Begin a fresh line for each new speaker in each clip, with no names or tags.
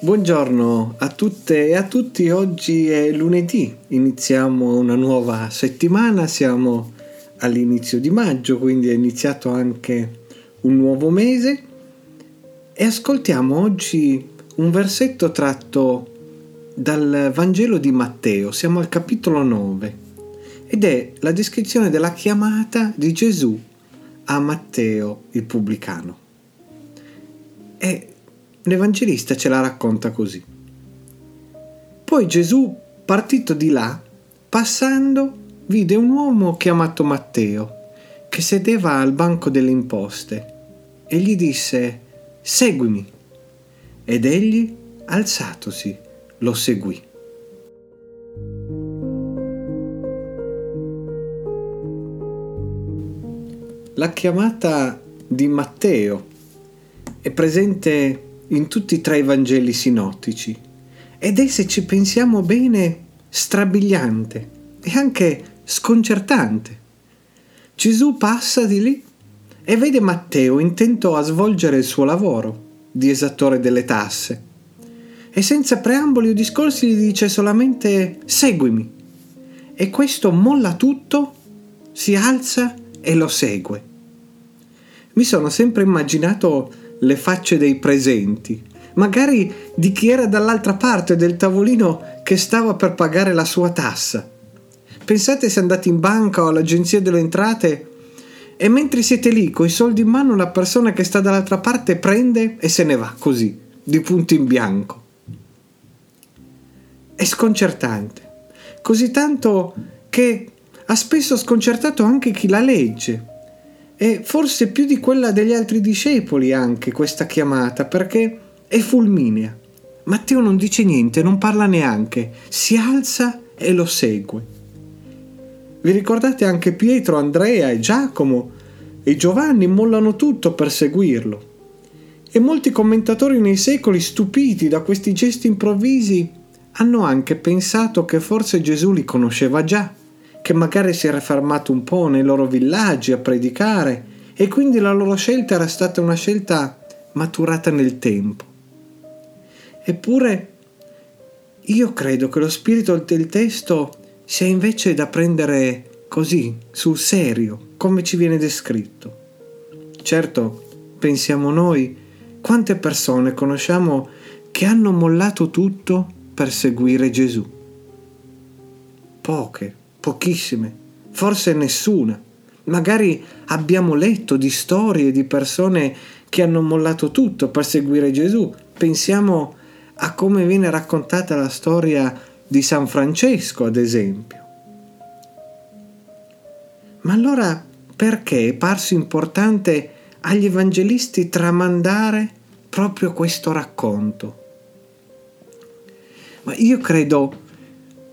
Buongiorno a tutte e a tutti, oggi è lunedì, iniziamo una nuova settimana, siamo all'inizio di maggio, quindi è iniziato anche un nuovo mese. E ascoltiamo oggi un versetto tratto dal Vangelo di Matteo, siamo al capitolo 9 ed è la descrizione della chiamata di Gesù a Matteo il pubblicano. E l'Evangelista ce la racconta così. Poi Gesù, partito di là, passando, vide un uomo chiamato Matteo, che sedeva al banco delle imposte, e gli disse, Seguimi. Ed egli, alzatosi, lo seguì. La chiamata di Matteo è presente in tutti e tre i Vangeli sinottici ed è, se ci pensiamo bene, strabiliante e anche sconcertante. Gesù passa di lì e vede Matteo intento a svolgere il suo lavoro di esattore delle tasse e senza preamboli o discorsi gli dice solamente seguimi e questo molla tutto, si alza e lo segue. Mi sono sempre immaginato le facce dei presenti, magari di chi era dall'altra parte del tavolino che stava per pagare la sua tassa. Pensate se andate in banca o all'agenzia delle entrate e mentre siete lì con i soldi in mano la persona che sta dall'altra parte prende e se ne va così, di punto in bianco. È sconcertante, così tanto che ha spesso sconcertato anche chi la legge e forse più di quella degli altri discepoli anche questa chiamata perché è fulminea. Matteo non dice niente, non parla neanche, si alza e lo segue. Vi ricordate anche Pietro, Andrea e Giacomo e Giovanni mollano tutto per seguirlo. E molti commentatori nei secoli, stupiti da questi gesti improvvisi, hanno anche pensato che forse Gesù li conosceva già che magari si era fermato un po' nei loro villaggi a predicare e quindi la loro scelta era stata una scelta maturata nel tempo. Eppure io credo che lo spirito del testo sia invece da prendere così, sul serio, come ci viene descritto. Certo, pensiamo noi, quante persone conosciamo che hanno mollato tutto per seguire Gesù? Poche pochissime, forse nessuna. Magari abbiamo letto di storie di persone che hanno mollato tutto per seguire Gesù. Pensiamo a come viene raccontata la storia di San Francesco, ad esempio. Ma allora perché è parso importante agli evangelisti tramandare proprio questo racconto? Ma io credo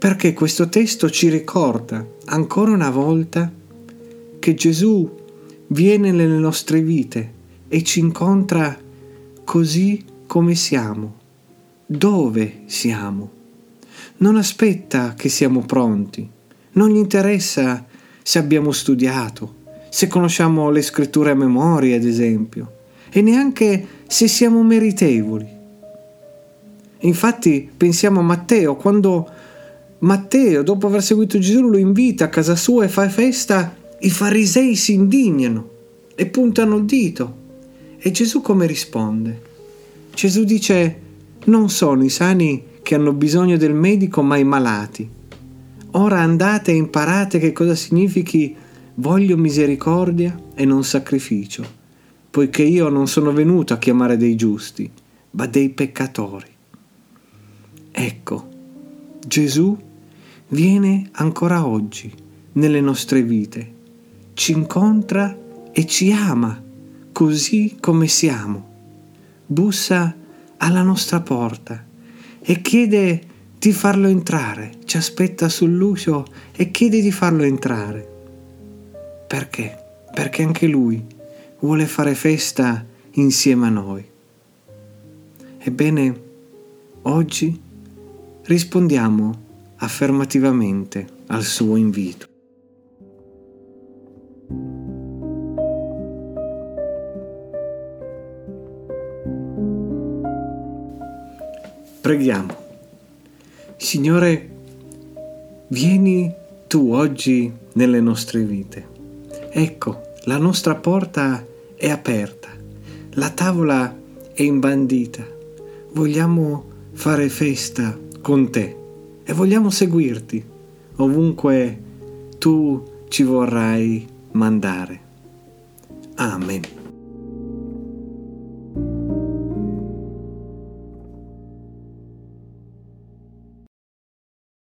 perché questo testo ci ricorda ancora una volta che Gesù viene nelle nostre vite e ci incontra così come siamo, dove siamo. Non aspetta che siamo pronti, non gli interessa se abbiamo studiato, se conosciamo le scritture a memoria, ad esempio, e neanche se siamo meritevoli. Infatti pensiamo a Matteo quando Matteo, dopo aver seguito Gesù, lo invita a casa sua e fa festa, i farisei si indignano e puntano il dito. E Gesù come risponde? Gesù dice, non sono i sani che hanno bisogno del medico, ma i malati. Ora andate e imparate che cosa significhi voglio misericordia e non sacrificio, poiché io non sono venuto a chiamare dei giusti, ma dei peccatori. Ecco, Gesù viene ancora oggi nelle nostre vite, ci incontra e ci ama così come siamo. Bussa alla nostra porta e chiede di farlo entrare, ci aspetta sull'uscio e chiede di farlo entrare. Perché? Perché anche lui vuole fare festa insieme a noi. Ebbene, oggi rispondiamo affermativamente al suo invito. Preghiamo. Signore, vieni tu oggi nelle nostre vite. Ecco, la nostra porta è aperta, la tavola è imbandita. Vogliamo fare festa con te e vogliamo seguirti ovunque tu ci vorrai mandare. Amen.